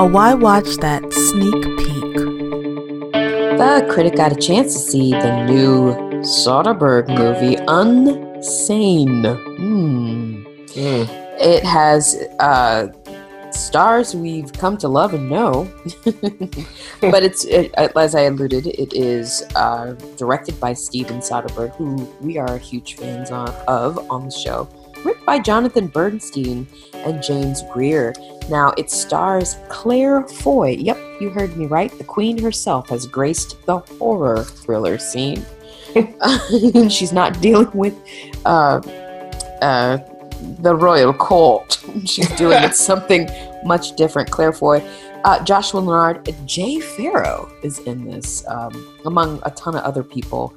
a Why Watch That sneak peek. The critic got a chance to see the new Soderbergh movie, Unsane. Hmm. It has uh, stars we've come to love and know, but it's it, as I alluded, it is uh, directed by Steven Soderbergh, who we are huge fans on, of on the show. By Jonathan Bernstein and James Greer. Now it stars Claire Foy. Yep, you heard me right. The Queen herself has graced the horror thriller scene. She's not dealing with uh, uh, the royal court. She's doing it something much different. Claire Foy, uh, Joshua Leonard, Jay Pharoah is in this, um, among a ton of other people.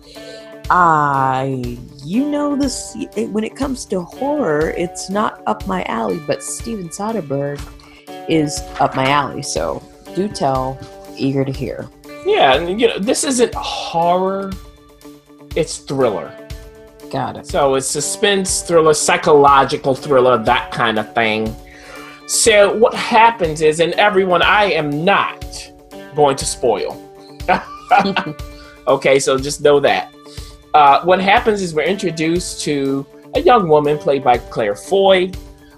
I, you know, this it, when it comes to horror, it's not up my alley, but Steven Soderbergh is up my alley. So do tell, eager to hear. Yeah, and you know, this isn't horror; it's thriller. Got it. So it's suspense thriller, psychological thriller, that kind of thing. So what happens is, and everyone, I am not going to spoil. okay, so just know that. Uh, what happens is we're introduced to a young woman played by Claire Foy,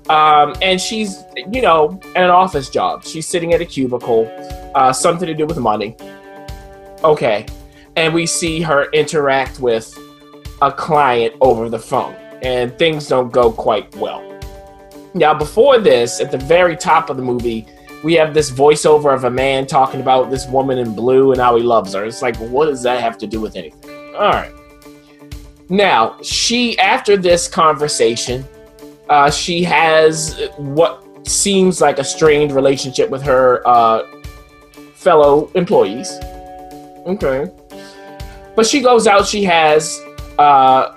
um, and she's, you know, at an office job. She's sitting at a cubicle, uh, something to do with money. Okay, and we see her interact with a client over the phone, and things don't go quite well. Now, before this, at the very top of the movie, we have this voiceover of a man talking about this woman in blue and how he loves her. It's like, what does that have to do with anything? All right. Now, she, after this conversation, uh, she has what seems like a strained relationship with her uh, fellow employees. Okay. But she goes out, she has, uh,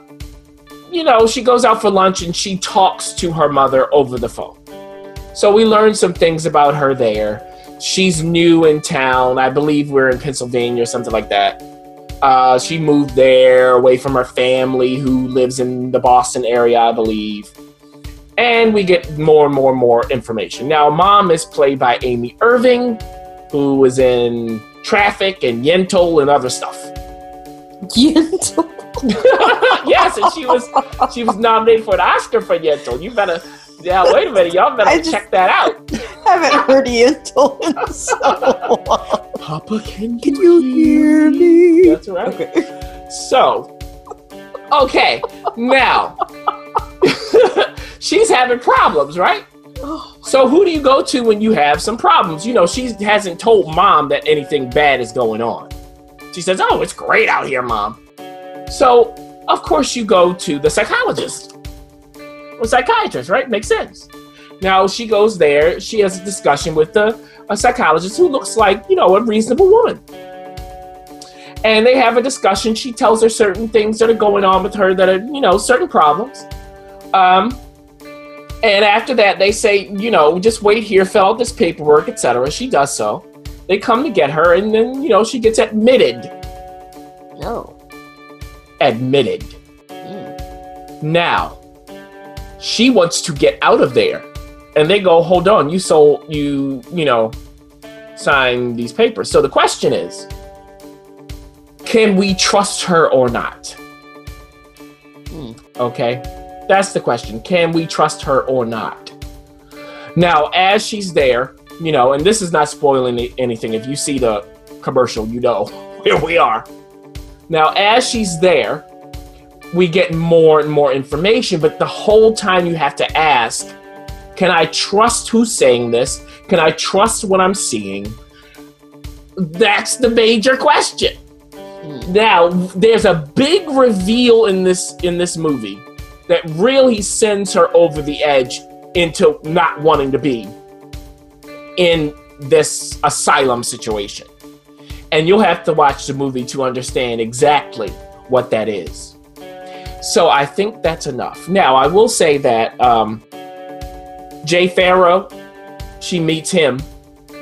you know, she goes out for lunch and she talks to her mother over the phone. So we learn some things about her there. She's new in town. I believe we're in Pennsylvania or something like that. Uh, she moved there away from her family who lives in the Boston area, I believe. And we get more and more and more information. Now, mom is played by Amy Irving, who was in Traffic and Yentl and other stuff. Yentl? yes, and she was she was nominated for an Oscar for Yentl. You better yeah, wait a minute, y'all better just- check that out. I haven't heard Yentl in so long. Papa, can Can you hear me? That's right. Okay. So, okay, now she's having problems, right? Oh. So who do you go to when you have some problems? You know, she hasn't told mom that anything bad is going on. She says, "Oh, it's great out here, mom." So, of course you go to the psychologist. Or psychiatrist, right? Makes sense. Now she goes there, she has a discussion with the a psychologist who looks like, you know, a reasonable woman and they have a discussion. She tells her certain things that are going on with her that are, you know, certain problems. Um, and after that, they say, you know, just wait here, fill out this paperwork, etc. She does so. They come to get her, and then, you know, she gets admitted. No. Admitted. Mm. Now, she wants to get out of there, and they go, hold on, you sold, you, you know, sign these papers. So the question is, can we trust her or not? Hmm. Okay, that's the question. Can we trust her or not? Now, as she's there, you know, and this is not spoiling anything. If you see the commercial, you know where we are. Now, as she's there, we get more and more information, but the whole time you have to ask can I trust who's saying this? Can I trust what I'm seeing? That's the major question. Now, there's a big reveal in this in this movie that really sends her over the edge into not wanting to be in this asylum situation. And you'll have to watch the movie to understand exactly what that is. So I think that's enough. Now, I will say that um, Jay Pharoah, she meets him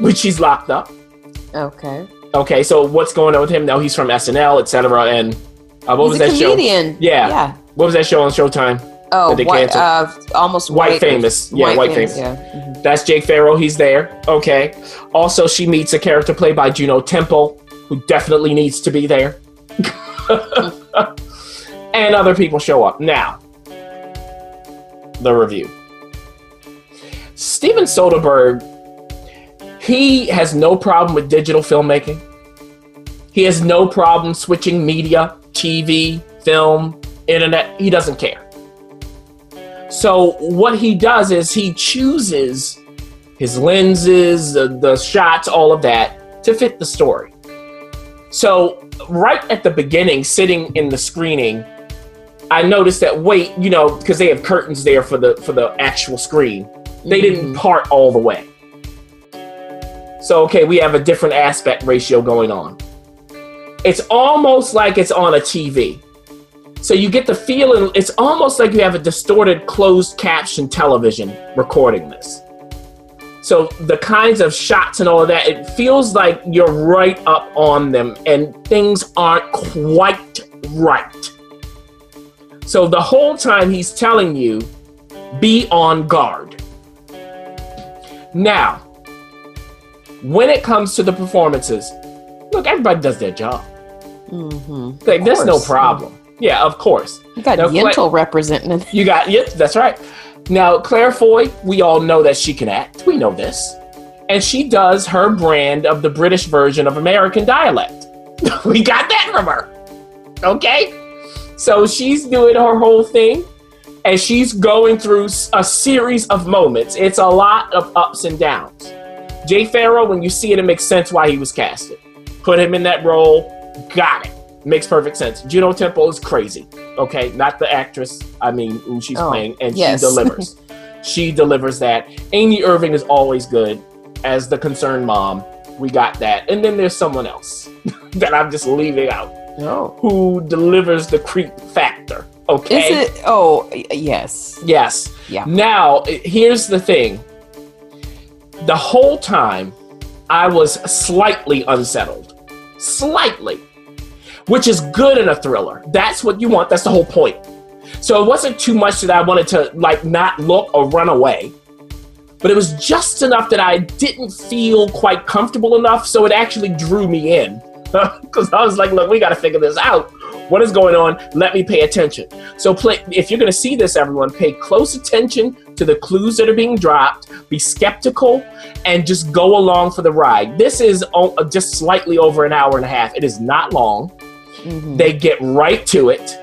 when she's locked up. Okay. Okay, so what's going on with him now? He's from SNL, etc. And uh, what was He's that a show? comedian. Yeah. Yeah. What was that show on Showtime? Oh, That they white, canceled. uh, almost White white. Famous. Yeah, White Famous. Yeah. mhm. That's Jay Pharoah. He's there. Okay. Also, she meets a character played by Juno Temple, who definitely needs to be there. and other people show up. Now, the review. Steven Soderbergh, he has no problem with digital filmmaking. He has no problem switching media, TV, film, internet. He doesn't care. So what he does is he chooses his lenses, the, the shots, all of that to fit the story. So right at the beginning, sitting in the screening, I noticed that wait, you know, because they have curtains there for the for the actual screen. They didn't mm-hmm. part all the way. So okay, we have a different aspect ratio going on. It's almost like it's on a TV. So you get the feeling it's almost like you have a distorted closed caption television recording this. So the kinds of shots and all of that, it feels like you're right up on them and things aren't quite right. So the whole time he's telling you, be on guard. Now, when it comes to the performances, look, everybody does their job. Mm-hmm. Like, there's no problem. Yeah, of course. You got Now, Yentl Cla- representing. You got yep, that's right. Now, Claire Foy, we all know that she can act. We know this. And she does her brand of the British version of American dialect. we got that from her. Okay? So she's doing her whole thing and she's going through a series of moments. It's a lot of ups and downs. Jay Pharoah, when you see it, it makes sense why he was casted. Put him in that role, got it. Makes perfect sense. Juno Temple is crazy. Okay, not the actress. I mean, who she's Oh, playing, and yes. she delivers. she delivers that. Amy Irving is always good as the concerned mom. We got that. And then there's someone else that I'm just leaving out Oh. who delivers the creep factor. Okay. Is it? Oh, yes. Yes. Yeah. Now, here's the thing. The whole time, I was slightly unsettled. Slightly. Which is good in a thriller. That's what you want. That's the whole point. So it wasn't too much that I wanted to, like, not look or run away. But it was just enough that I didn't feel quite comfortable enough, so it actually drew me in. Because I was like, look, we got to figure this out. What is going on? Let me pay attention. So, play, if you're going to see this, everyone, pay close attention to the clues that are being dropped. Be skeptical and just go along for the ride. This is o- just slightly over an hour and a half. It is not long. Mhm. They get right to it.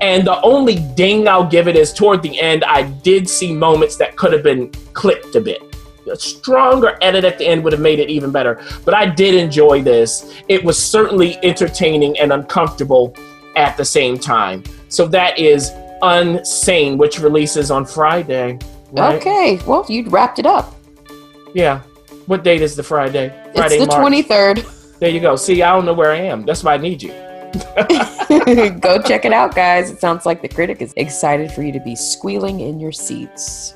And the only ding I'll give it is toward the end, I did see moments that could have been clipped a bit. A stronger edit at the end would have made it even better. But I did enjoy this. It was certainly entertaining and uncomfortable at the same time. So that is Unsane, which releases on Friday. right? Okay. Well, you wrapped it up. Yeah. What date is the Friday? Friday, it's the twenty third. There you go. See, I don't know where I am. That's why I need you. Go check it out, guys. It sounds like the critic is excited for you to be squealing in your seats.